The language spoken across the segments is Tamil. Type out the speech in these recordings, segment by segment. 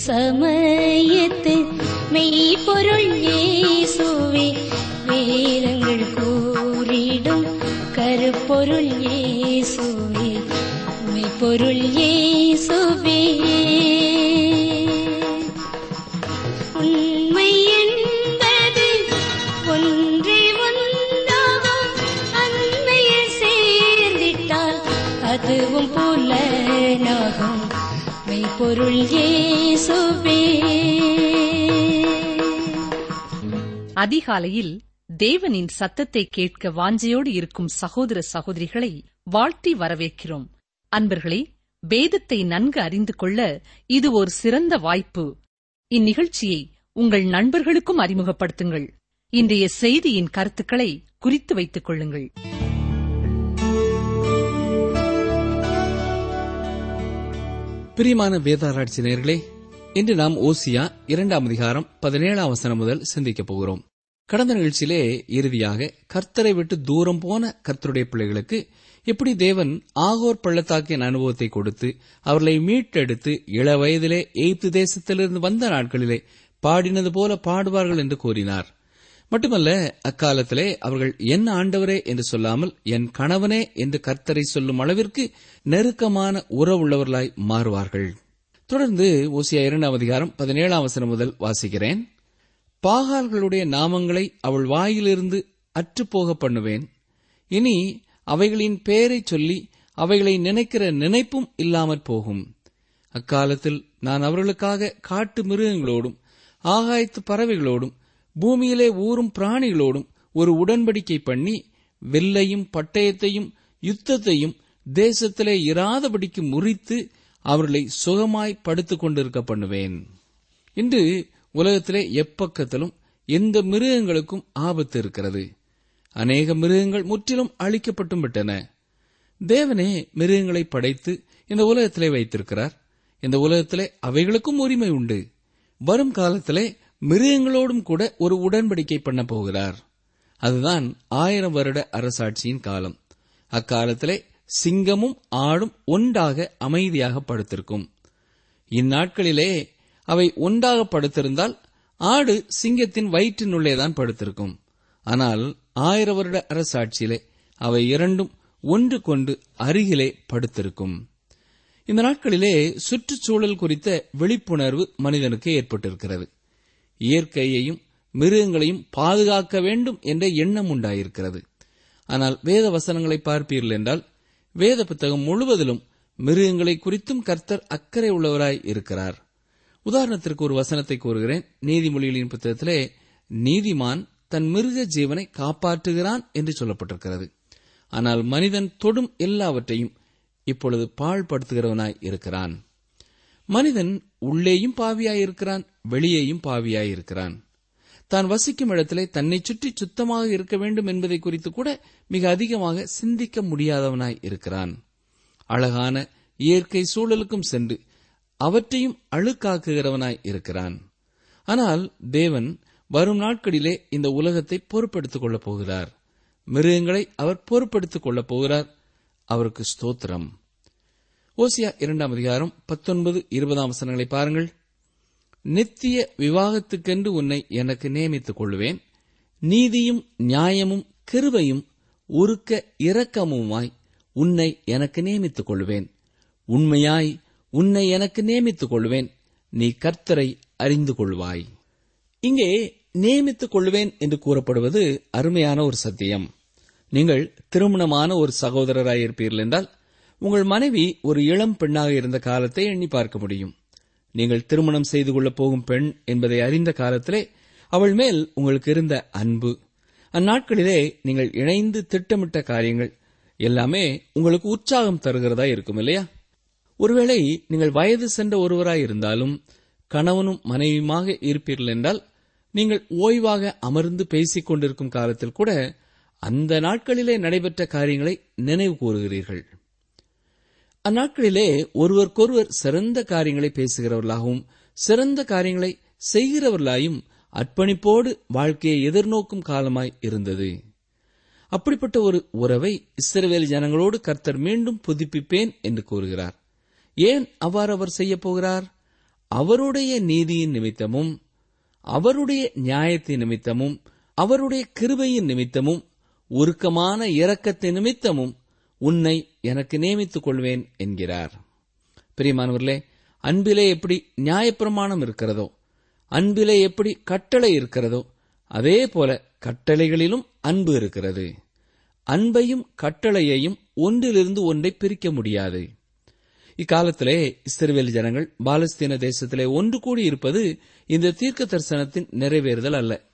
sama அதிகாலையில் தேவனின் சத்தத்தை கேட்க வாஞ்சையோடு இருக்கும் சகோதர சகோதரிகளை வாழ்த்தி வரவேற்கிறோம். அன்பர்களே வேதத்தை நன்கு அறிந்து கொள்ள இது ஒரு சிறந்த வாய்ப்பு. இந்நிகழ்ச்சியை உங்கள் நண்பர்களுக்கும் அறிமுகப்படுத்துங்கள். இன்றைய செய்தியின் கருத்துக்களை குறித்து வைத்துக் கொள்ளுங்கள். பிரியமான வேதாராய்ச்சி நேர்களே இன்று நாம் ஓசியா இரண்டாம் அதிகாரம் பதினேழாம் வசனம் முதல் சிந்திக்கப் போகிறோம். கடந்த நிகழ்ச்சியிலே இறுதியாக கர்த்தரை விட்டு தூரம் போன கர்த்தருடைய பிள்ளைகளுக்கு எப்படி தேவன் ஆகோர் பள்ளத்தாக்கின் அனுபவத்தை கொடுத்து அவர்களை மீட்டெடுத்து இள வயதிலே எய்த்து தேசத்திலிருந்து வந்த நாட்களிலே பாடினது போல பாடுவார்கள் என்று கூறினார். மட்டுமல்ல அக்காலத்திலே அவர்கள் என் ஆண்டவரே என்று சொல்லாமல் என் கணவனே என்று கர்த்தரை சொல்லும் அளவிற்கு நெருக்கமான உறவுள்ளவர்களாய் மாறுவார்கள். தொடர்ந்து ஓசியா இரண்டாம் அதிகாரம் பதினேழாம் வசனம் முதல் வாசிக்கிறேன். பாகார்களுடைய நாமங்களை அவள் வாயிலிருந்து அற்றுப்போக பண்ணுவேன். இனி அவைகளின் பெயரைச் சொல்லி அவைகளை நினைக்கிற நினைப்பும் இல்லாமற் போகும். அக்காலத்தில் நான் அவர்களுக்காக காட்டு மிருகங்களோடும் ஆகாயத்து பறவைகளோடும் பூமியிலே ஊறும் பிராணிகளோடும் ஒரு உடன்படிக்கை பண்ணி வெள்ளையும் பட்டயத்தையும் யுத்தத்தையும் தேசத்திலே இராதபடிக்கு முறித்து அவர்களை சுகமாய் படுத்துக் கொண்டிருக்க பண்ணுவேன். இன்று உலகத்திலே எப்பக்கத்திலும் எந்த மிருகங்களுக்கும் ஆபத்து இருக்கிறது. அநேக மிருகங்கள் முற்றிலும் அழிக்கப்பட்டும் விட்டன. தேவனே மிருகங்களை படைத்து இந்த உலகத்திலே வைத்திருக்கிறார். இந்த உலகத்திலே அவைகளுக்கும் உரிமை உண்டு. வரும் காலத்திலே மிருகங்களோடும் கூட ஒரு உடன்படிக்கை பண்ண போகிறார். அதுதான் ஆயிரம் வருட அரசாட்சியின் காலம். அக்காலத்திலே சிங்கமும் ஆடும் ஒன்றாக அமைதியாக படுத்திருக்கும். இந்நாட்களிலே அவை ஒன்றாக படுத்திருந்தால் ஆடு சிங்கத்தின் வயிற்றினுள்ளேதான் படுத்திருக்கும். ஆனால் ஆயிர வருட அரசாட்சியிலே அவை இரண்டும் ஒன்று கொண்டு அருகிலே படுத்திருக்கும். இந்த நாட்களிலே சுற்றுச்சூழல் குறித்த விழிப்புணர்வு மனிதனுக்கு ஏற்பட்டிருக்கிறது. இயற்கையையும் மிருகங்களையும் பாதுகாக்க வேண்டும் என்ற எண்ணம் உண்டாயிருக்கிறது. ஆனால் வேத வசனங்களை பார்ப்பீர்கள் என்றால் வேத புத்தகம் முழுவதிலும் மிருகங்களை குறித்தும் கர்த்தர் அக்கறை உள்ளவராய் இருக்கிறார். உதாரணத்திற்கு ஒரு வசனத்தை கூறுகிறேன். நீதிமொழிகளின் புத்தகத்திலே நீதிமான் தன் மிருக ஜீவனை காப்பாற்றுகிறான் என்று சொல்லப்பட்டிருக்கிறது. ஆனால் மனிதன் தொடும் எல்லாவற்றையும் இப்பொழுது பாழ்படுத்துகிறவனாய் இருக்கிறான். மனிதன் உள்ளேயும் பாவியாயிருக்கிறான் வெளியேயும் பாவியாயிருக்கிறான். தான் வசிக்கும் இடத்திலே தன்னை சுற்றி சுத்தமாக இருக்க வேண்டும் என்பதை குறித்து கூட மிக அதிகமாக சிந்திக்க முடியாதவனாய் இருக்கிறான். அழகான இயற்கை சூழலுக்கும் சென்று அவற்றையும் அழுக்காக்குகிறவனாய் இருக்கிறான். ஆனால் தேவன் வரும் நாட்களிலே இந்த உலகத்தை பொறுப்படுத்திக் கொள்ளப் போகிறார். மிருகங்களை அவர் பொறுப்படுத்திக் கொள்ளப் போகிறார். அவருக்கு ஸ்தோத்திரம். ஓசியா இரண்டாம் அதிகாரம் பத்தொன்பது இருபதாம் வசனங்களை பாருங்கள். நித்திய விவாகத்துக்கென்று உன்னை எனக்கு நியமித்துக் கொள்வேன் நீதியும் நியாயமும் கிருபையும் உருக்க இரக்கமுமாய் உன்னை எனக்கு நியமித்துக் கொள்வேன் உண்மையாய் உன்னை எனக்கு நியமித்துக் கொள்வேன் நீ கர்த்தரை அறிந்து கொள்வாய். இங்கே நியமித்துக் கொள்வேன் என்று கூறப்படுவது அருமையான ஒரு சத்தியம். நீங்கள் திருமணமான ஒரு சகோதரராயிருப்பீர்கள் என்றால் உங்கள் மனைவி ஒரு இளம் பெண்ணாக இருந்த காலத்தை எண்ணி பார்க்க முடியும். நீங்கள் திருமணம் செய்து கொள்ளப் போகும் பெண் என்பதை அறிந்த காலத்திலே அவள் மேல் உங்களுக்கு இருந்த அன்பு. அந்நாட்களிலே நீங்கள் இணைந்து திட்டமிட்ட காரியங்கள் எல்லாமே உங்களுக்கு உற்சாகம் தருகிறதா இருக்கும் இல்லையா? ஒருவேளை நீங்கள் வயது சென்ற ஒருவராயிருந்தாலும் கணவனும் மனைவியுமாக இருப்பீர்கள் என்றால் நீங்கள் ஓய்வாக அமர்ந்து பேசிக் கொண்டிருக்கும் காலத்தில் கூட அந்த நாட்களிலே நடைபெற்ற காரியங்களை நினைவு கூறுகிறீர்கள். அந்நாட்களிலே ஒருவருக்கொருவர் சிறந்த காரியங்களை பேசுகிறவர்களாகவும் சிறந்த காரியங்களை செய்கிறவர்களாயும் அர்ப்பணிப்போடு வாழ்க்கையை எதிர்நோக்கும் காலமாய் இருந்தது. அப்படிப்பட்ட ஒரு உறவை இஸ்ரவேல் ஜனங்களோடு கர்த்தர் மீண்டும் புதுப்பிப்பேன் என்று கூறுகிறார். ஏன் அவ்வாறு அவர் செய்யப் போகிறார்? அவருடைய நீதியின் நிமித்தமும் அவருடைய நியாயத்தின் நிமித்தமும் அவருடைய கிருபையின் நிமித்தமும் உருக்கமான இரக்கத்தின் நிமித்தமும் உன்னை எனக்கு நியமித்துக் கொள்வேன் என்கிறார். பிரியமானவர்களே அன்பிலே எப்படி நியாயப்பிரமாணம் இருக்கிறதோ அன்பிலே எப்படி கட்டளை இருக்கிறதோ அதே போல கட்டளைகளிலும் அன்பு இருக்கிறது. அன்பையும் கட்டளையையும் ஒன்றிலிருந்து ஒன்றை பிரிக்க முடியாது. இக்காலத்திலே இஸ்ரேல் ஜனங்கள் பாலஸ்தீன தேசத்திலே ஒன்று கூடி இருப்பது இந்த தீர்க்க தரிசனத்தின் நிறைவேறுதல் அல்ல.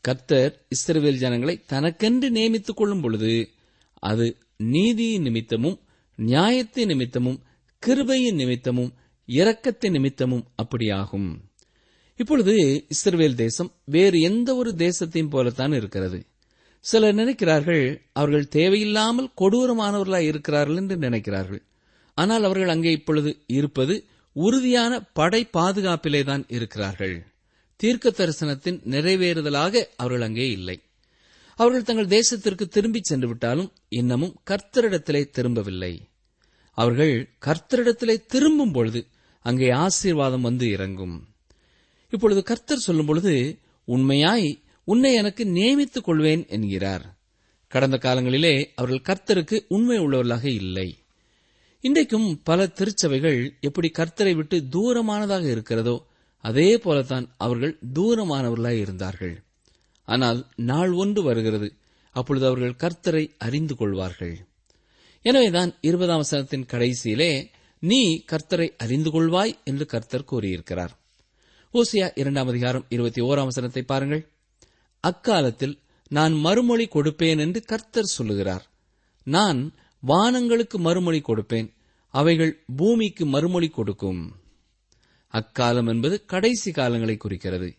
கர்த்தர் இஸ்ரவேல் ஜனங்களை தனக்கென்று நியமித்துக் கொள்ளும் பொழுது அது நீதியின் நிமித்தமும் நியாயத்தின் நிமித்தமும் கிருபையின் நிமித்தமும் இரக்கத்தின் நிமித்தமும் அப்படியாகும். இப்பொழுது இஸ்ரேல் தேசம் வேறு எந்த ஒரு தேசத்தையும் போலத்தான் இருக்கிறது. சிலர் நினைக்கிறார்கள் அவர்கள் தேவையில்லாமல் கொடூரமானவர்களாய் இருக்கிறார்கள் என்று நினைக்கிறார்கள். ஆனால் அவர்கள் அங்கே இப்பொழுது இருப்பது உறுதியான படை பாதுகாப்பிலேதான் இருக்கிறார்கள். தீர்க்க தரிசனத்தின் நிறைவேறுதலாக அவர்கள் அங்கே இல்லை. அவர்கள் தங்கள் தேசத்திற்கு திரும்பிச் சென்று விட்டாலும் இன்னமும் கர்த்தரிடத்திலே திரும்பவில்லை. அவர்கள் கர்த்தரிடத்திலே திரும்பும் பொழுது அங்கே ஆசீர்வாதம் வந்து இறங்கும். இப்பொழுது கர்த்தர் சொல்லும் பொழுது உண்மையாய் உன்னை எனக்கு நியமித்துக் கொள்வேன் என்கிறார். கடந்த காலங்களிலே அவர்கள் கர்த்தருக்கு உண்மை உள்ளவர்களாக இல்லை. இன்றைக்கும் பல திருச்சபைகள் எப்படி கர்த்தரை விட்டு தூரமானதாக இருக்கிறதோ அதே போலத்தான் அவர்கள் தூரமானவர்களாய் இருந்தார்கள். ஆனால் நாள் ஒன்று வருகிறது அப்பொழுது அவர்கள் கர்த்தரை அறிந்து கொள்வார்கள். எனவேதான் இருபதாம் வசனத்தின் கடைசியிலே நீ கர்த்தரை அறிந்து கொள்வாய் என்று கர்த்தர் கூறியிருக்கிறார். ஓசியா இரண்டாம் அதிகாரம் இருபத்தி ஓராம் வசனத்தை பாருங்கள். அக்காலத்தில் நான் மறுமொழி கொடுப்பேன் என்று கர்த்தர் சொல்லுகிறார். நான் வானங்களுக்கு மறுமொழி கொடுப்பேன் அவைகள் பூமிக்கு மறுமொழி கொடுக்கும். அக்காலம் என்பது கடைசி காலங்களை குறிக்கிறது.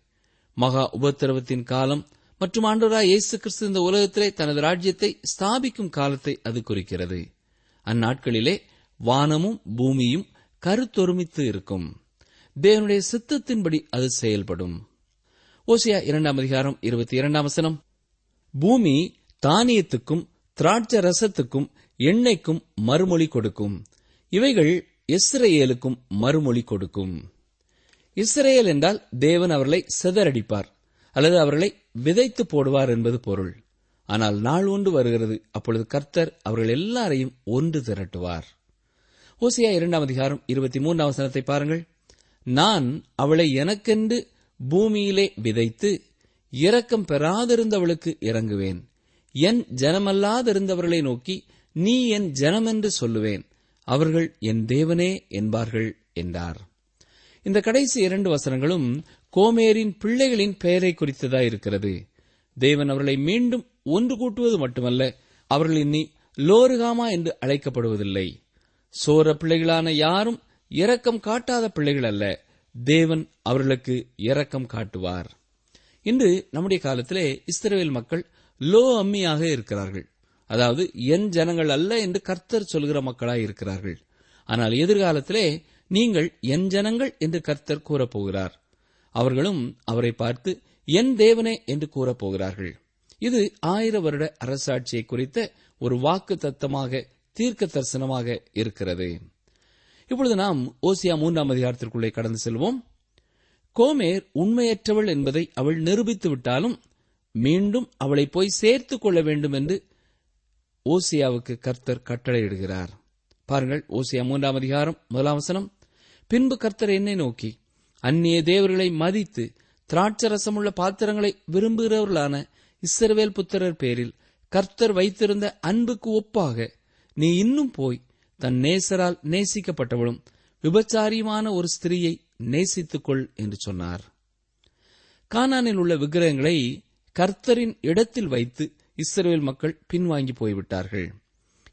மகா உபத்திரவத்தின் காலம் மற்றும் ஆண்டவராய் இயேசு கிறிஸ்து இந்த உலகத்திலே தனது ராஜ்யத்தை ஸ்தாபிக்கும் காலத்தை அது குறிக்கிறது. அந்நாட்களிலே வானமும் பூமியும் கருத்தொருமித்து இருக்கும். தேவனுடைய சித்தத்தின்படி அது செயல்படும். ஓசியா இரண்டாம் அதிகாரம் இருபத்தி இரண்டாம் வசனம். பூமி தானியத்துக்கும் திராட்ச ரசத்துக்கும் என்னைக்கும் மறுமொழி கொடுக்கும். இவைகள் இஸ்ரேலுக்கும் மறுமொழி கொடுக்கும். இஸ்ரேல் என்றால் தேவன் அவர்களை சிதறடிப்பார் அல்லது அவர்களை விதைத்து போடுவார் என்பது பொருள். ஆனால் நாள் ஒன்று வருகிறது அப்பொழுது கர்த்தர் அவர்கள் எல்லாரையும் ஒன்று திரட்டுவார். ஓசியா இரண்டாம் அதிகாரம் இருபத்தி மூன்றாம் வசனத்தை பாருங்கள். நான் அவளை எனக்கென்று பூமியிலே விதைத்து இரக்கம் பெறாதிருந்தவளுக்கு இறங்குவேன். என் ஜனமல்லாதிருந்தவர்களை நோக்கி நீ என் ஜனமென்று சொல்லுவேன். அவர்கள் என் தேவனே என்பார்கள் என்றார். இந்த கடைசி இரண்டு வசனங்களும் கோமேரின் பிள்ளைகளின் பெயரை குறித்ததா இருக்கிறது. தேவன் அவர்களை மீண்டும் ஒன்று கூட்டுவது மட்டுமல்ல அவர்கள் இனி லோருகாமா என்று அழைக்கப்படுவதில்லை. சோர பிள்ளைகளான யாரும் இரக்கம் காட்டாத பிள்ளைகள் அல்ல. தேவன் அவர்களுக்கு இரக்கம் காட்டுவார். இன்று நம்முடைய காலத்திலே இஸ்ரேல் மக்கள் லோ அம்மியாக இருக்கிறார்கள். அதாவது என் ஜனங்கள் அல்ல என்று கர்த்தர் சொல்கிற மக்களாய் இருக்கிறார்கள். ஆனால் எதிர்காலத்திலே நீங்கள் என் ஜனங்கள் என்று கர்த்தர் கூறப்போகிறார். அவர்களும் அவரை பார்த்து என் தேவனே என்று கூறப்போகிறார்கள். இது ஆயிர வருட அரசாட்சியை குறித்த ஒரு வாக்கு தத்தமாக தீர்க்க தரிசனமாக இருக்கிறது. இப்பொழுது நாம் ஓசியா மூன்றாம் அதிகாரத்திற்குள்ளே கடந்து செல்வோம். கோமேர் உண்மையற்றவள் என்பதை அவள் நிரூபித்து விட்டாலும் மீண்டும் அவளை போய் சேர்த்துக் கொள்ள வேண்டும் என்று ஓசியாவுக்கு கர்த்தர் கட்டளையிடுகிறார். பாருங்கள் ஓசியா மூன்றாம் அதிகாரம் முதலாம் வசனம். பின்பு கர்த்தர் என்னை நோக்கி அந்நிய தேவர்களை மதித்து திராட்சரசமுள்ள பாத்திரங்களை விரும்புகிறவர்களான இஸ்ரவேல் புத்திரர் பேரில் கர்த்தர் வைத்திருந்த அன்புக்கு ஒப்பாக நீ இன்னும் போய் தன் நேசரால் நேசிக்கப்பட்டவளும் விபச்சாரியுமான ஒரு ஸ்திரீயை நேசித்துக்கொள் என்று சொன்னார். கானானில் உள்ள விக்கிரகங்களை கர்த்தரின் இடத்தில் வைத்து இஸ்ரேல் மக்கள் பின்வாங்கி போய்விட்டார்கள்.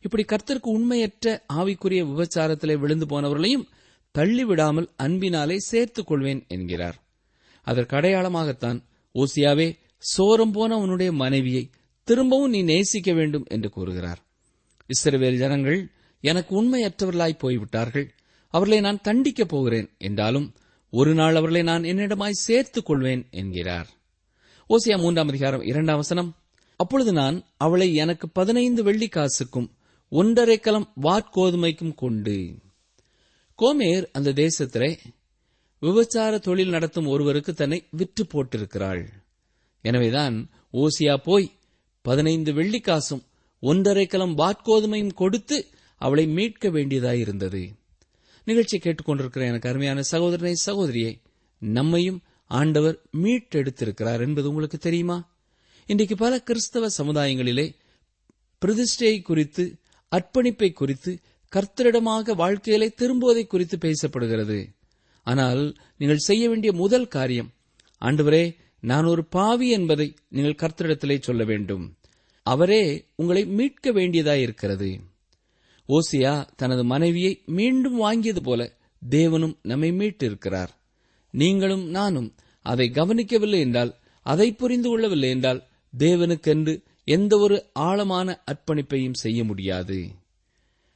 இப்படி கர்த்தருக்கு உண்மையற்ற ஆவிக்குரிய விபச்சாரத்திலே விழுந்து போனவர்களையும் தள்ளிவிடாமல் அன்பினாலே சேர்த்துக் கொள்வேன் என்கிறார். அதற்கு அடையாளமாகத்தான் ஓசியாவே சோரம் போன உன்னுடைய மனைவியை திரும்பவும் நீ நேசிக்க வேண்டும் என்று கூறுகிறார். இஸ்ரவேல் ஜனங்கள் எனக்கு உண்மையற்றவர்களாய் போய்விட்டார்கள். அவர்களை நான் தண்டிக்கப் போகிறேன் என்றாலும் ஒரு நாள் அவர்களை நான் என்னிடமாய் சேர்த்துக் கொள்வேன் என்கிறார். ஓசியா மூன்றாம் அதிகாரம் இரண்டாம் வசனம். அப்பொழுது நான் அவளை எனக்கு பதினைந்து வெள்ளி காசுக்கும் ஒன்றரை கலம் வாட்கோதுமைக்கும் கொண்டு. கோமேர் அந்த தேசத்திலே விபச்சார தொழில் நடத்தும் ஒருவருக்கு தன்னை விற்று போட்டிருக்கிறாள். எனவேதான் ஓசியா போய் பதினைந்து வெள்ளிக்காசும் ஒன்றரை கலம் வாட்கோதுமையும் கொடுத்து அவளை மீட்க வேண்டியதாயிருந்தது. நிகழ்ச்சி கேட்டுக்கொண்டிருக்கிற எனக்கு அருமையான சகோதரனை சகோதரியை நம்மையும் ஆண்டவர் மீட்டெடுத்திருக்கிறார் என்பது உங்களுக்கு தெரியுமா? இன்றைக்கு பல கிறிஸ்தவ சமுதாயங்களிலே பிரதிஷ்டையை குறித்து அர்ப்பணிப்பை குறித்து கர்த்தரிடமாக வாழ்க்கையிலே திரும்புவதை குறித்து பேசப்படுகிறது. ஆனால் நீங்கள் செய்ய வேண்டிய முதல் காரியம் ஆண்டவரே நான் ஒரு பாவி என்பதை நீங்கள் கர்த்தரிடத்திலே சொல்ல வேண்டும். அவரே உங்களை மீட்க வேண்டியதாயிருக்கிறது ஓசியா தனது மனைவியை மீண்டும் வாங்கியது போல தேவனும் நம்மை மீட்டிருக்கிறார். நீங்களும் நானும் அதை கவனிக்கவில்லை என்றால் அதை புரிந்து கொள்ளவில்லை என்றால் தேவனுக்கென்று எந்த ஒரு ஆழமான அர்ப்பணிப்பையும் செய்ய முடியாது.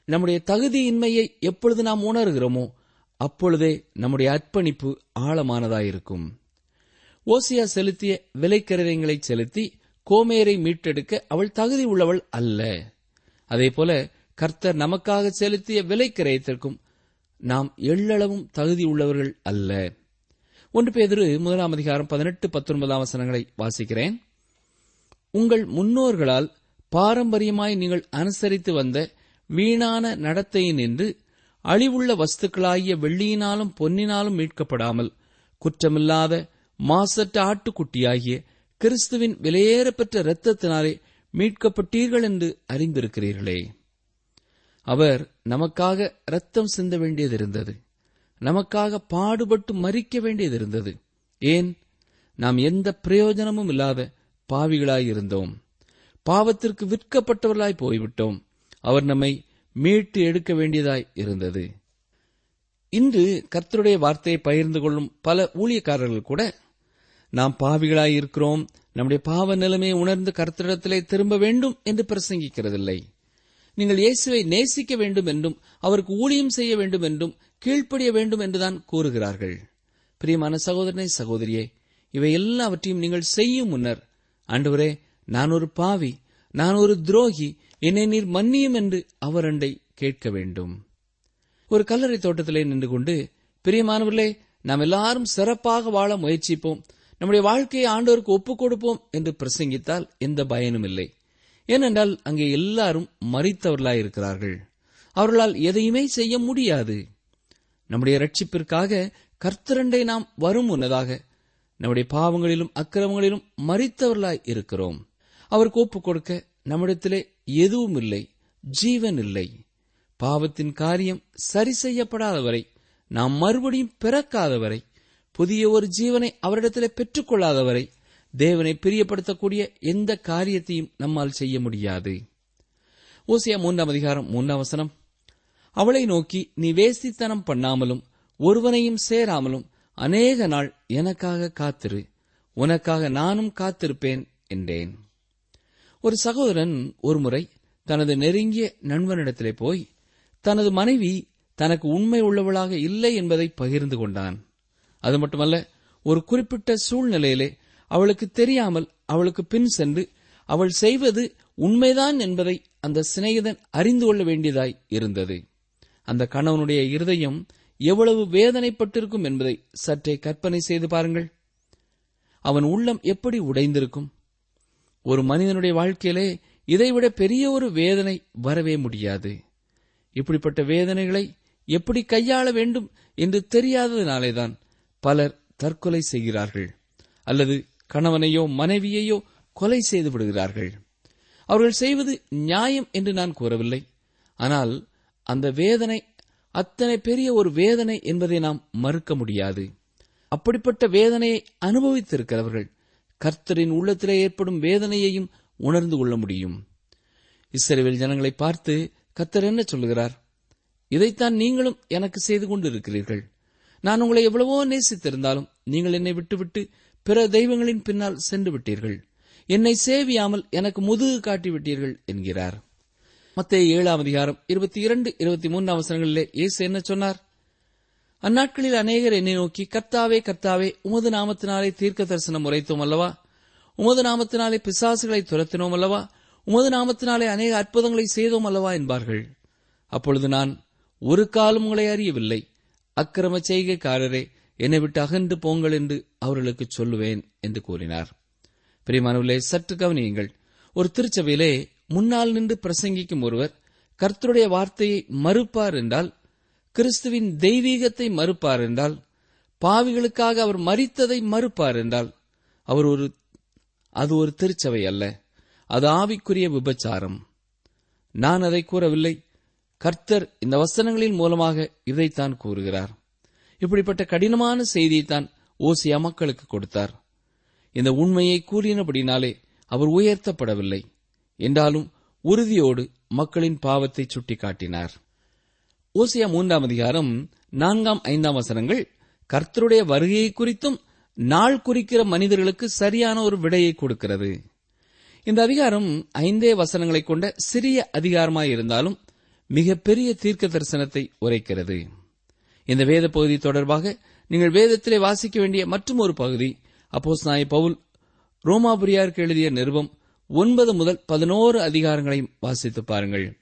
நம்முடைய தகுதியின்மையை எப்பொழுது நாம் உணர்கிறோமோ அப்பொழுதே நம்முடைய அர்ப்பணிப்பு ஆழமானதாயிருக்கும். ஓசியா செலுத்திய விலைக்கரதங்களை செலுத்தி கோமேரை மீட்டெடுக்க அவள் தகுதி உள்ளவள் அல்ல. அதேபோல கர்த்தர் நமக்காக செலுத்திய விலைக்கிரயத்திற்கும் நாம் எள்ளளவும் தகுதி உள்ளவர்கள் அல்ல. ஒன்று பேதிரு முதலாம் அதிகாரம் பதினெட்டு பத்தொன்பதாம் வசனங்களை வாசிக்கிறேன். உங்கள் முன்னோர்களால் பாரம்பரியமாய் நீங்கள் அனுசரித்து வந்த வீணான நடத்தையினின்று அழிவுள்ள வஸ்துக்களாகிய வெள்ளியினாலும் பொன்னினாலும் மீட்கப்படாமல் குற்றமில்லாத மாசற்ற ஆட்டுக்குட்டியாகிய கிறிஸ்துவின் விலையேறப்பெற்ற இரத்தத்தினாலே மீட்கப்பட்டீர்கள் என்று அறிந்திருக்கிறீர்களே. அவர் நமக்காக ரத்தம் சிந்த வேண்டியதிருந்தது. நமக்காக பாடுபட்டு மறிக்க வேண்டியதிருந்தது. ஏன்? நாம் எந்த பிரயோஜனமும் இல்லாத பாவிகளாயிருந்தோம் பாவத்திற்கு விற்கப்பட்டவர்களாய் போய்விட்டோம். அவர் நம்மை மீட்டு எடுக்க வேண்டியதாய் இருந்தது. இன்று கர்த்தருடைய வார்த்தையை பகிர்ந்து கொள்ளும் பல ஊழியக்காரர்கள் கூட நாம் பாவிகளாய் இருக்கிறோம். நம்முடைய பாவ நிலைமையை உணர்ந்து கர்த்தரிடத்திலே திரும்ப வேண்டும் என்று பிரசங்கிக்கிறதில்லை. நீங்கள் இயேசுவை நேசிக்க வேண்டும் என்றும் அவருக்கு ஊழியம் செய்ய வேண்டும் என்றும் கீழ்ப்படிய வேண்டும் என்றுதான் கூறுகிறார்கள். பிரியமான சகோதரனை சகோதரியே இவை எல்லாவற்றையும் நீங்கள் செய்யும் முன்னர் ஆண்டவரே நான் ஒரு பாவி நான் ஒரு துரோகி என்னை நீர் மன்னியும் என்று அவர் அண்டை கேட்க வேண்டும். ஒரு கல்லறை தோட்டத்திலே நின்று கொண்டு பிரியமானவர்களே நாம் எல்லாரும் சிறப்பாக வாழ முயற்சிப்போம். நம்முடைய வாழ்க்கையை ஆண்டவருக்கு ஒப்புக் கொடுப்போம் என்று பிரசங்கித்தால் எந்த பயனும் இல்லை. ஏனென்றால் அங்கே எல்லாரும் மறித்தவர்களாயிருக்கிறார்கள் அவர்களால் எதையுமே செய்ய முடியாது. நம்முடைய ரட்சிப்பிற்காக கர்த்தரண்டை நாம் வரும் முன்னதாக நம்முடைய பாவங்களிலும் அக்கிரமங்களிலும் மறித்தவர்களாய் இருக்கிறோம். அவருக்கு ஒப்புக் கொடுக்க நம்மிடத்திலே எதுவும் இல்லை ஜீவன் இல்லை. பாவத்தின் காரியம் சரி செய்யப்படாதவரை நாம் மறுபடியும் பிறக்காதவரை புதிய ஒரு ஜீவனை அவரிடத்திலே பெற்றுக்கொள்ளாதவரை தேவனை பிரியப்படுத்தக்கூடிய எந்த காரியத்தையும் நம்மால் செய்ய முடியாது. ஓசியா மூன்றாம் அதிகாரம் மூன்றாம் வசனம். அவளை நோக்கி நீ வேசித்தனம் பண்ணாமலும் ஒருவனையும் சேராமலும் அநேக நாள் எனக்காக காத்திரு உனக்காக நானும் காத்திருப்பேன் என்றேன். ஒரு சகோதரன் ஒருமுறை தனது நெருங்கிய நண்பனிடத்திலே போய் தனது மனைவி தனக்கு உண்மை உள்ளவளாக இல்லை என்பதை பகிர்ந்து கொண்டான். அது மட்டுமல்ல ஒரு குறிப்பிட்ட சூழ்நிலையிலே அவளுக்கு தெரியாமல் அவளுக்கு பின் சென்று அவள் செய்வது உண்மைதான் என்பதை அந்த சிநேகிதன் அறிந்து கொள்ள வேண்டியதாய் இருந்தது. அந்த கணவனுடைய இருதயம் எவ்வளவு வேதனைப்பட்டிருக்கும் என்பதை சற்றே கற்பனை செய்து பாருங்கள். அவன் உள்ளம் எப்படி உடைந்திருக்கும்? ஒரு மனிதனுடைய வாழ்க்கையிலே இதைவிட பெரிய ஒரு வேதனை வரவே முடியாது. இப்படிப்பட்ட வேதனைகளை எப்படி கையாள வேண்டும் என்று தெரியாததினாலேதான் பலர் தற்கொலை செய்கிறார்கள். அல்லது கணவனையோ மனைவியையோ கொலை செய்து விடுகிறார்கள். அவர்கள் செய்வது நியாயம் என்று நான் கூறவில்லை. ஆனால் அந்த வேதனை அத்தனை பெரிய ஒரு வேதனை என்பதை நாம் மறுக்க முடியாது. அப்படிப்பட்ட வேதனையை அனுபவித்திருக்கிறவர்கள் கர்த்தரின் உள்ளத்திலே ஏற்படும் வேதனையையும் உணர்ந்து கொள்ள முடியும். இஸ்ரேல் ஜனங்களை பார்த்து கர்த்தர் என்ன சொல்லுகிறார்? இதைத்தான் நீங்களும் எனக்கு செய்து கொண்டிருக்கிறீர்கள். நான் உங்களை எவ்வளவோ நேசித்திருந்தாலும் நீங்கள் என்னை விட்டுவிட்டு பிற தெய்வங்களின் பின்னால் சென்று விட்டீர்கள். என்னை சேவியாமல் எனக்கு முதுகு காட்டி விட்டீர்கள் என்கிறார். மத்திய ஏழாம் அதிகாரம் இருபத்தி இரண்டு இருபத்தி மூன்றாம் அவசரங்களிலே இயேசு என்ன சொன்னார்? அந்நாட்களில் அநேகர் என்னை நோக்கி கர்த்தாவே கர்த்தாவே உமது நாமத்தினாலே தீர்க்க தரிசனம் உரைத்தோம் அல்லவா? உமது நாமத்தினாலே பிசாசுகளை துரத்தினோம் அல்லவா? உமது நாமத்தினாலே அநேக அற்புதங்களை செய்தோம் அல்லவா? என்பார்கள். அப்பொழுது நான் ஒரு காலம் உங்களை அறியவில்லை. அக்கிரம செய்கைக்காரரே என்னை விட்டு அகன்று போங்கள் என்று அவர்களுக்கு சொல்லுவேன் என்று கூறினார். பிரியமானவர்களே சற்று கவனியுங்கள். ஒரு திருச்சபையிலே முன்னால் நின்று பிரசங்கிக்கும் ஒருவர் கர்த்தருடைய வார்த்தையை மறுப்பார் என்றால் கிறிஸ்துவின் தெய்வீகத்தை மறுப்பார் என்றால் பாவிகளுக்காக அவர் மறித்ததை மறுப்பார் என்றால் அவர் ஒரு அது ஒரு திருச்சபை அல்ல. அது ஆவிக்குரிய விபச்சாரம். நான் அதை கூறவில்லை. கர்த்தர் இந்த வசனங்களின் மூலமாக இதைத்தான் கூறுகிறார். இப்படிப்பட்ட கடினமான செய்தியைத்தான் ஓசியா மக்களுக்கு கொடுத்தார். இந்த உண்மையை கூறினபடினாலே அவர் உயர்த்தப்படவில்லை. என்றாலும் உறுதியோடு மக்களின் பாவத்தை சுட்டிக்காட்டினார். ஓசியா மூன்றாம் அதிகாரம் நான்காம் ஐந்தாம் வசனங்கள் கர்த்தருடைய வருகையை குறித்தும் நாள் குறிக்கிற மனிதர்களுக்கு சரியான ஒரு விடையை கொடுக்கிறது. இந்த அதிகாரம் ஐந்தே வசனங்களை கொண்ட சிறிய அதிகாரமாயிருந்தாலும் மிகப்பெரிய தீர்க்க தரிசனத்தை உரைக்கிறது. இந்த வேத பகுதி தொடர்பாக நீங்கள் வேதத்திலே வாசிக்க வேண்டிய மற்றும் ஒரு பகுதி அப்போஸ் நாய் பவுல் ரோமாபுரியாருக்கு எழுதிய நிருபம் ஒன்பது முதல் பதினோரு அதிகாரங்களையும் வாசித்து பாருங்கள்.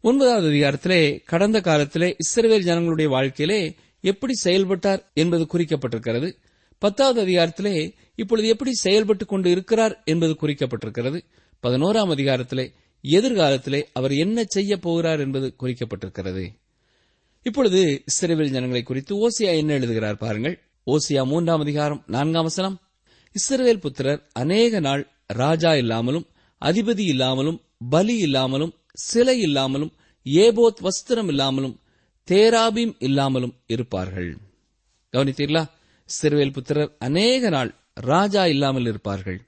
ஒன்பதாவது அதிகாரத்திலே கடந்த காலத்திலே இஸ்ரவேல் ஜனங்களுடைய வாழ்க்கையிலே எப்படி செயல்பட்டார் என்பது குறிக்கப்பட்டிருக்கிறது. பத்தாவது அதிகாரத்திலே இப்பொழுது எப்படி செயல்பட்டுக் கொண்டு இருக்கிறார் என்பது குறிக்கப்பட்டிருக்கிறது. பதினோராம் அதிகாரத்திலே எதிர்காலத்திலே அவர் என்ன செய்ய போகிறார் என்பது குறிக்கப்பட்டிருக்கிறது. இப்பொழுது இஸ்ரவேல் ஜனங்களை குறித்து ஓசியா என்ன எழுதுகிறார் பாருங்கள். ஓசியா மூன்றாம் அதிகாரம் நான்காம் வசனம். இஸ்ரவேல் புத்திரர் அநேக நாள் ராஜா இல்லாமலும் அதிபதி இல்லாமலும் பலி இல்லாமலும் சிலை இல்லாமலும் ஏபோத் வஸ்திரம் இல்லாமலும் தேராபீம் இல்லாமலும் இருப்பார்கள். கவனித்தீர்களா? சிறுவேல் புத்திரர் அநேக நாள் ராஜா இல்லாமல் இருப்பார்கள்.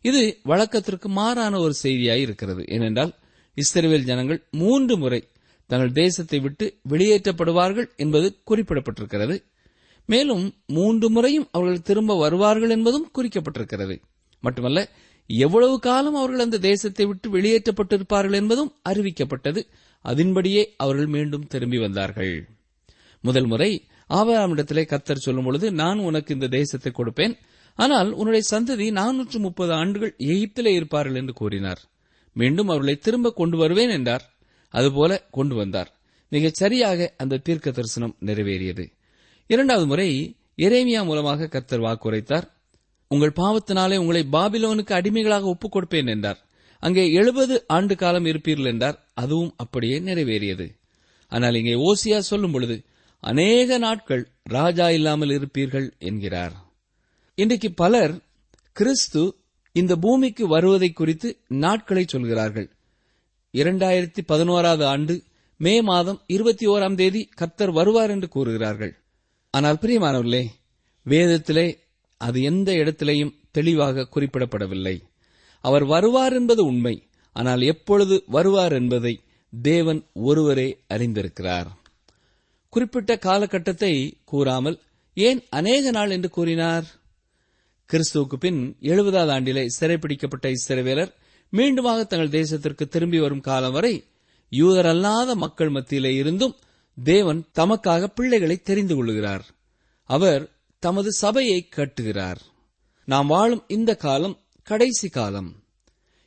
இது வழக்கத்திற்கு மாறான ஒரு செய்தியாய் இருக்கிறது. ஏனென்றால் இஸ்ரேல் ஜனங்கள் மூன்று முறை தங்கள் தேசத்தை விட்டு வெளியேற்றப்படுவார்கள் என்பது குறிப்பிடப்பட்டிருக்கிறது. மேலும் மூன்று முறையும் அவர்கள் திரும்ப வருவார்கள் என்பதும் குறிக்கப்பட்டிருக்கிறது. மட்டுமல்ல எவ்வளவு காலம் அவர்கள் அந்த தேசத்தை விட்டு வெளியேற்றப்பட்டிருப்பார்கள் என்பதும் அறிவிக்கப்பட்டது. அதன்படியே அவர்கள் மீண்டும் திரும்பி வந்தார்கள். முதல் முறை ஆபராமிடத்திலே கத்தர் சொல்லும் பொழுது நான் உனக்கு இந்த தேசத்தை கொடுப்பேன். ஆனால் உன்னுடைய சந்ததி நானூற்று முப்பது ஆண்டுகள் எகிப்திலே இருப்பார்கள் என்று கூறினார். மீண்டும் அவர்களை திரும்ப கொண்டு வருவேன் என்றார். அதுபோல கொண்டு வந்தார். மிகச் சரியாக அந்த தீர்க்க தரிசனம் நிறைவேறியது. இரண்டாவது முறை எரேமியா மூலமாக கத்தர் வாக்குரைத்தார். உங்கள் பாவத்தினாலே உங்களை பாபிலோனுக்கு அடிமைகளாக ஒப்புக் கொடுப்பேன் என்றார். அங்கே எழுபது ஆண்டு காலம் இருப்பீர்கள் என்றார். அதுவும் அப்படியே நிறைவேறியது. ஆனால் இங்கே ஓசியா சொல்லும் பொழுது அநேக நாட்கள் ராஜா இல்லாமல் இருப்பீர்கள் என்கிறார். இன்றைக்கு பலர் கிறிஸ்து இந்த பூமிக்கு வருவதை குறித்து நாட்களை சொல்கிறார்கள். இரண்டாயிரத்தி பதினோராவது ஆண்டு மே மாதம் இருபத்தி ஓராம் தேதி கர்த்தர் வருவார் என்று கூறுகிறார்கள். ஆனால் பிரியமானவர்களே வேதத்திலே அது எந்த இடத்திலேயும் தெளிவாக குறிப்பிடப்படவில்லை. அவர் வருவார் என்பது உண்மை. ஆனால் எப்பொழுது வருவார் என்பதை தேவன் ஒருவரே அறிந்திருக்கிறார். குறிப்பிட்ட காலகட்டத்தை கூறாமல் ஏன் அநேக நாள் என்று கூறினார்? கிறிஸ்துவுக்கு பின் எழுபதாவது ஆண்டிலே சிறைப்பிடிக்கப்பட்ட இஸ்ரவேலர் மீண்டுமாக தங்கள் தேசத்திற்கு திரும்பி வரும் காலம் வரை யூதரல்லாத மக்கள் மத்தியிலே இருந்தும் தேவன் தமக்காக பிள்ளைகளை தெரிந்து கொள்கிறார். அவர் தமது சபையை கட்டுகிறார். நாம் வாழும் இந்த காலம் கடைசி காலம்.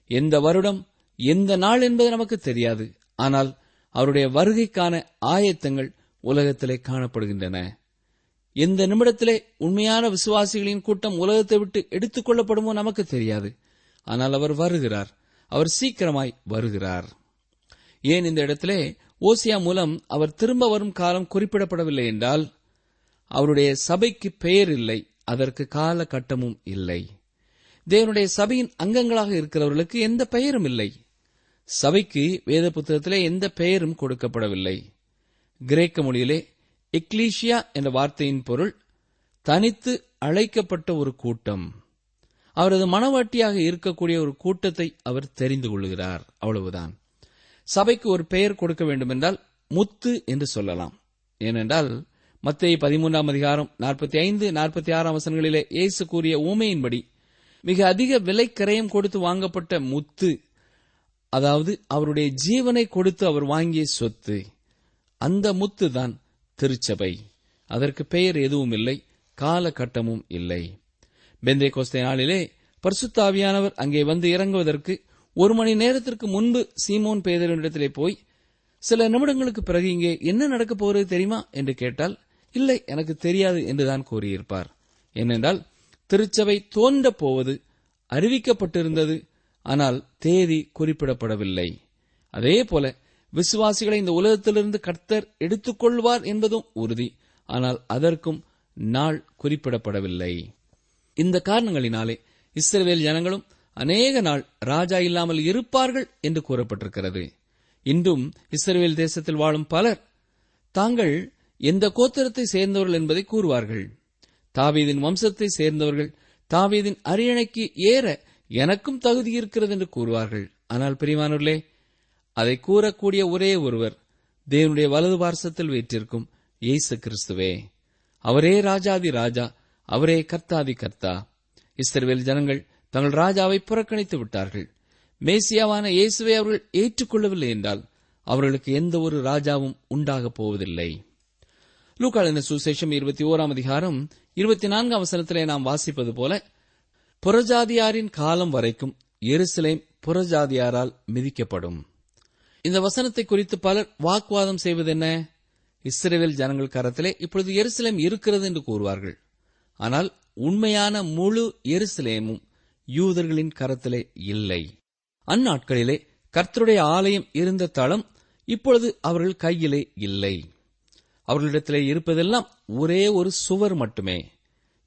எந்த வருடம் எந்த நாள் என்பது நமக்கு தெரியாது. ஆனால் அவருடைய வருகைக்கான ஆயத்தங்கள் உலகத்திலே காணப்படுகின்றன. எந்த நிமிடத்திலே உண்மையான விசுவாசிகளின் கூட்டம் உலகத்தை விட்டு எடுத்துக் கொள்ளப்படுமோ நமக்கு தெரியாது. ஆனால் அவர் வருகிறார். அவர் சீக்கிரமாய் வருகிறார். ஏன் இந்த இடத்திலே ஓசியா மூலம் அவர் திரும்ப வரும் காலம் குறிப்பிடப்படவில்லை என்றால் அவருடைய சபைக்கு பெயர் இல்லை அதற்கு கால கட்டமும் இல்லை. தேவனுடைய சபையின் அங்கங்களாக இருக்கிறவர்களுக்கு எந்த பெயரும் இல்லை. சபைக்கு வேத புத்தகத்திலே எந்த பெயரும் கொடுக்கப்படவில்லை. கிரேக்க மொழியிலே எக்லீஷியா என்ற வார்த்தையின் பொருள் தனித்து அழைக்கப்பட்ட ஒரு கூட்டம். அவரது மனவாட்டியாக இருக்கக்கூடிய ஒரு கூட்டத்தை அவர் தெரிந்து கொள்கிறார். அவ்வளவுதான். சபைக்கு ஒரு பெயர் கொடுக்க வேண்டுமென்றால் முத்து என்று சொல்லலாம். ஏனென்றால் மத்திய பதிமூன்றாம் அதிகாரம் நாற்பத்தி ஐந்து நாற்பத்தி ஆறாம் வசனங்களிலே இயேசு கூறிய ஊமையின்படி மிக அதிக விலை கரையம் கொடுத்து வாங்கப்பட்ட முத்து அதாவது அவருடைய ஜீவனை கொடுத்து அவர் வாங்கிய சொத்து அந்த முத்து தான் திருச்சபை. அதற்கு பெயர் எதுவும் இல்லை காலகட்டமும் இல்லை. பெந்தே கோஸ்தை நாளிலே பரிசுத்தாவியானவர் அங்கே வந்து இறங்குவதற்கு ஒரு மணி நேரத்திற்கு முன்பு சீமோன் பேதரிடத்திலே போய் சில நிமிடங்களுக்கு பிறகு இங்கே என்ன நடக்கப் போகிறது தெரியுமா? என்று கேட்டால் இல்லை எனக்கு தெரியாது என்றுதான் கூறியிருப்பார். ஏனென்றால் திருச்சபை தோன்ற போவது அறிவிக்கப்பட்டிருந்தது ஆனால் தேதி குறிப்பிடப்படவில்லை. அதே போல விசுவாசிகளை இந்த உலகத்திலிருந்து கர்த்தர் எடுத்துக்கொள்வார் என்பதும் உறுதி ஆனால் அதற்கும் நாள் குறிப்பிடப்படவில்லை. இந்த காரணங்களினாலே இஸ்ரேல் ஜனங்களும் அநேக நாள் ராஜா இல்லாமல் இருப்பார்கள் என்று கூறப்பட்டிருக்கிறது. இன்றும் இஸ்ரேல் தேசத்தில் வாழும் பலர் தாங்கள் எந்த கோத்திரத்தை சேர்ந்தவர்கள் என்பதை கூறுவார்கள். தாவீதின் வம்சத்தை சேர்ந்தவர்கள் தாவீதின் அரியணைக்கு ஏற எனக்கும் தகுதி இருக்கிறது என்று கூறுவார்கள். ஆனால் பிரிவானவர்களே அதை கூறக்கூடிய ஒரே ஒருவர் தேவனுடைய வலது பார்சத்தில் வீற்றிருக்கும் இயேசு கிறிஸ்துவே. அவரே ராஜாதி ராஜா அவரே கர்த்தாதி கர்த்தா. இஸ்ரவேல் ஜனங்கள் தங்கள் ராஜாவை புறக்கணித்து விட்டார்கள். மேசியாவான இயேசுவை அவர்கள் ஏற்றுக்கொள்ளவில்லை என்றால் அவர்களுக்கு எந்த ஒரு ராஜாவும் உண்டாகப் போவதில்லை. லூக்காளின சுசேஷம் இருபத்தி ஓராம் அதிகாரம் இருபத்தி நான்காம் அவசரத்திலே நாம் வாசிப்பது போல புறஜாதியாரின் காலம் வரைக்கும் எருசலேம் புறஜாதியாரால் மிதிக்கப்படும். இந்த வசனத்தை குறித்து பலர் வாக்குவாதம் செய்வதென்ன? இஸ்ரேல் ஜனங்கள் கரத்திலே இப்பொழுது எருசலேம் இருக்கிறது என்று கூறுவார்கள். ஆனால் உண்மையான முழு எருசலேமும் யூதர்களின் கரத்திலே இல்லை. அந்நாட்களிலே கர்த்தருடைய ஆலயம் இருந்த தளம் இப்பொழுது அவர்கள் கையிலே இல்லை. அவர்களிடத்திலே இருப்பதெல்லாம் ஒரே ஒரு சுவர் மட்டுமே.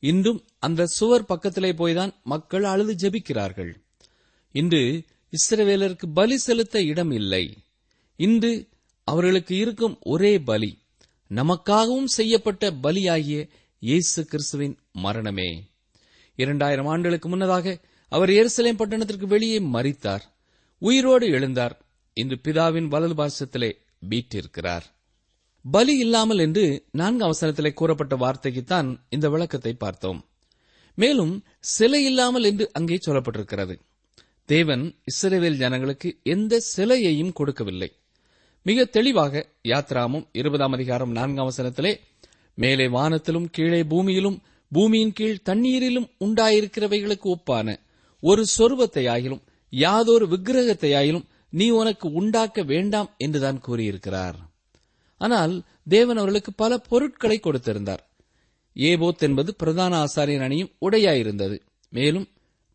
இன்றும் அந்த சுவர் பக்கத்திலே போய்தான் மக்கள் அழுது ஜெபிக்கிறார்கள். இன்று இஸ்ரவேலருக்கு பலி செலுத்த இடம் இல்லை. இன்று அவர்களுக்கு இருக்கும் ஒரே பலி நமக்காகவும் செய்யப்பட்ட பலியாகிய இயேசு கிறிஸ்துவின் மரணமே. இரண்டாயிரம் ஆண்டுகளுக்கு முன்னதாக அவர் எருசலேம் பட்டணத்திற்கு வெளியே மறித்தார் உயிரோடு எழுந்தார். இன்று பிதாவின் வலது பாசத்திலே வீட்டிருக்கிறார் பலி இல்லாமல் என்று நான்கு அவசரத்திலே கூறப்பட்ட வார்த்தைக்குத்தான் இந்த விளக்கத்தை பார்த்தோம். மேலும் சிலை இல்லாமல் என்று அங்கே சொல்லப்பட்டிருக்கிறது. தேவன் இஸ்ரேவேல் ஜனங்களுக்கு எந்த சிலையையும் கொடுக்கவில்லை. மிக தெளிவாக யாத்ராமும் இருபதாம் அதிகாரம் நான்காம் வசனத்திலே மேலே வானத்திலும் கீழே பூமியிலும் பூமியின் கீழ் தண்ணீரிலும் உண்டாயிருக்கிறவைகளுக்கு ஒப்பான ஒரு சொருபத்தையாயிலும் யாதொரு விக்கிரகத்தையாயிலும் நீ உனக்கு உண்டாக்க வேண்டாம் என்றுதான் கூறியிருக்கிறார். ஆனால் தேவன் அவர்களுக்கு பல பொருட்களை கொடுத்திருந்தார். ஏபோத் என்பது பிரதான ஆசாரியன் அணியும் உடையாயிருந்தது. மேலும்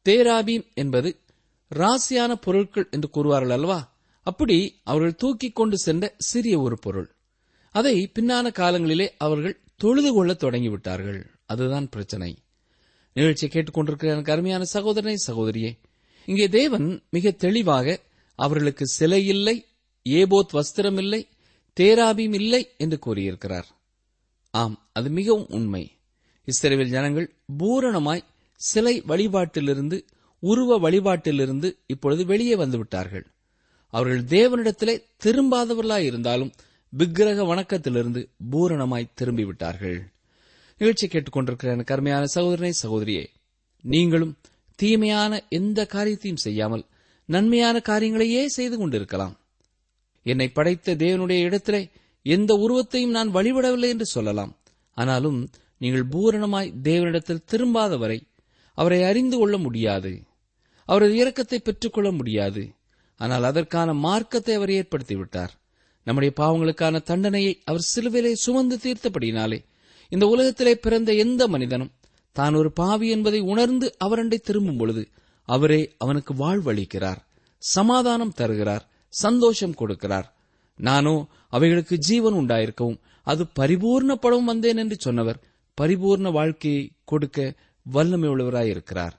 தேராபீம் என்பது ராசியான பொருட்கள் என்று கூறுவார்கள் அல்லவா? அப்படி அவர்கள் தூக்கிக் கொண்டு சென்ற சிறிய ஒரு பொருள். அதை பின்னான காலங்களிலே அவர்கள் தொழுது கொள்ள தொடங்கிவிட்டார்கள். அதுதான் பிரச்சனை. நிகழ்ச்சியை கேட்டுக்கொண்டிருக்கிற எனக்கு அருமையான சகோதரனை சகோதரியே இங்கே தேவன் மிக தெளிவாக அவர்களுக்கு சிலை இல்லை ஏபோத் வஸ்திரம் இல்லை தேராபீம் இல்லை என்று கூறியிருக்கிறார். ஆம் அது மிகவும் உண்மை. இஸ்ரேவில் ஜனங்கள் பூரணமாய் சிலை வழிபாட்டிலிருந்து உருவ வழிபாட்டிலிருந்து இப்பொழுது வெளியே வந்துவிட்டார்கள். அவர்கள் தேவனிடத்திலே திரும்பாதவர்களாய் இருந்தாலும் விக்கிரக வணக்கத்திலிருந்து பூரணமாய் திரும்பிவிட்டார்கள். நிகழ்ச்சி கேட்டுக்கொண்டிருக்கிற என கருமையான சகோதரனை சகோதரியே நீங்களும் தீமையான எந்த காரியத்தையும் செய்யாமல் நன்மையான காரியங்களையே செய்து கொண்டிருக்கலாம். என்னை படைத்த தேவனுடைய இடத்திலே எந்த உருவத்தையும் நான் வழிபடவில்லை என்று சொல்லலாம். ஆனாலும் நீங்கள் பூரணமாய் தேவனிடத்தில் திரும்பாத வரை அவரை அறிந்து கொள்ள முடியாது. அவரது இரக்கத்தை பெற்றுக்கொள்ள முடியாது. ஆனால் அதற்கான மார்க்கத்தை அவர் ஏற்படுத்திவிட்டார். நம்முடைய பாவங்களுக்கான தண்டனையை அவர் சிலுவிலே சுமந்து தீர்த்தபடியினாலே இந்த உலகத்திலே பிறந்த எந்த மனிதனும் தான் ஒரு பாவி என்பதை உணர்ந்து அவரண்டை திரும்பும் பொழுது அவரே அவனுக்கு வாழ்வளிக்கிறார் சமாதானம் தருகிறார் சந்தோஷம் கொடுக்கிறார். நானோ அவைகளுக்கு ஜீவன் உண்டாயிருக்கவும் அது பரிபூர்ணப்படவும் வந்தேன் என்று சொன்னவர் பரிபூர்ண வாழ்க்கையை கொடுக்க வல்லமை உள்ளவராயிருக்கிறார்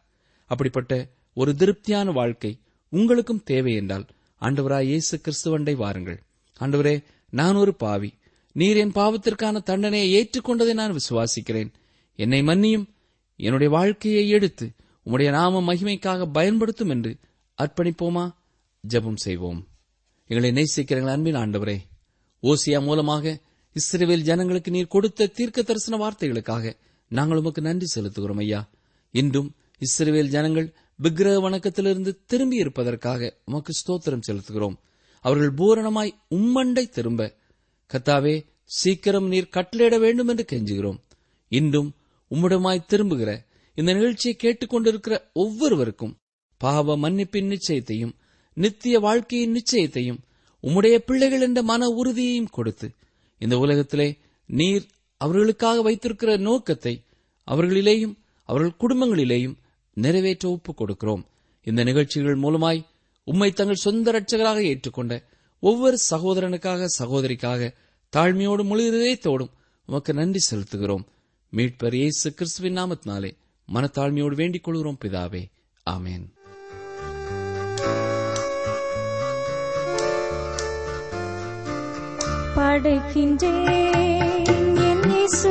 அப்படிப்பட்ட ஒரு திருப்தியான வாழ்க்கை உங்களுக்கும் தேவை என்றால் ஆண்டவராய் இயேசு கிறிஸ்துவண்டை வாருங்கள். ஆண்டவரே நான் ஒரு பாவி. நீர் என் பாவத்திற்கான தண்டனையை ஏற்றுக்கொண்டதை நான் விசுவாசிக்கிறேன். என்னை மன்னியும். என்னுடைய வாழ்க்கையை எடுத்து உம்முடைய நாம மகிமைக்காக பயன்படுத்தும் என்று அர்ப்பணிப்போமா? ஜெபம் செய்வோம். எங்களை நேசிக்கிறீர்கள் அன்பின் ஆண்டவரே. ஓசியா மூலமாக இஸ்ரேவேல் ஜனங்களுக்கு நீர் கொடுத்த தீர்க்க தரிசன வார்த்தைகளுக்காக நாங்கள் உமக்கு நன்றி செலுத்துகிறோம் ஐயா. இன்றும் இஸ்ரேவேல் ஜனங்கள் விக்கிரக வணக்கத்திலிருந்து திரும்பி இருப்பதற்காக உமக்கு ஸ்தோத்திரம் செலுத்துகிறோம். அவர்கள் பூரணமாய் உம்மண்டை திரும்ப கத்தாவே சீக்கிரம் நீர் கட்டளையிட வேண்டும் என்று கெஞ்சுகிறோம். இன்றும் உம்மிடமாய் திரும்புகிற இந்த நிகழ்ச்சியை கேட்டுக்கொண்டிருக்கிற ஒவ்வொருவருக்கும் பாவ மன்னிப்பின் நிச்சயத்தையும் நித்திய வாழ்க்கையின் நிச்சயத்தையும் உம்முடைய பிள்ளைகள் என்ற மன உறுதியையும் கொடுத்து இந்த உலகத்திலே நீர் அவர்களுக்காக வைத்திருக்கிற நோக்கத்தை அவர்களிலேயும் அவர்கள் குடும்பங்களிலேயும் நிறைவேற்ற ஒப்புக் கொடுக்கிறோம். இந்த நிகழ்ச்சிகள் மூலமாய் உம்மை தங்கள் சொந்த ரட்சகராக ஏற்றுக்கொண்ட ஒவ்வொரு சகோதரனுக்காக சகோதரிக்காக தாழ்மையோடும் முழு இதயத்தோடும் உமக்கு நன்றி செலுத்துகிறோம். மீட்பர் இயேசு கிறிஸ்துவின் நாமத்தினாலே மனத்தாழ்மையோடு வேண்டிக் கொள்கிறோம் பிதாவே. ஆமேன். படைக்கின்றேன் என் இயேசு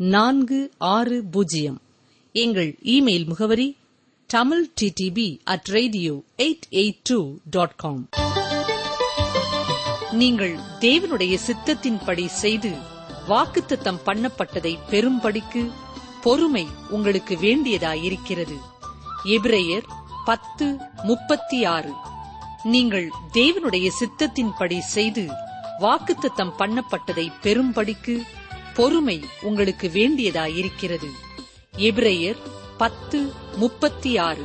நான்கு ஆறு பூஜ்ஜியம். எங்கள் இமெயில் முகவரி Tamil TDP at radio eight eight two dot com நீங்கள் தேவனுடைய சித்தத்தின்படி செய்து வாக்குத்தத்தம் பண்ணப்பட்டதை பெரும்படிக்கு பொறுமை உங்களுக்கு வேண்டியதாயிருக்கிறது. எபிரேயர் பத்து முப்பத்தி ஆறு. நீங்கள் தேவனுடைய சித்தத்தின்படி செய்து வாக்குத்தத்தம் பண்ணப்பட்டதை பெரும்படிக்கு பொறுமை உங்களுக்கு வேண்டியதாயிருக்கிறது. எபிரேயர் பத்து முப்பத்தி ஆறு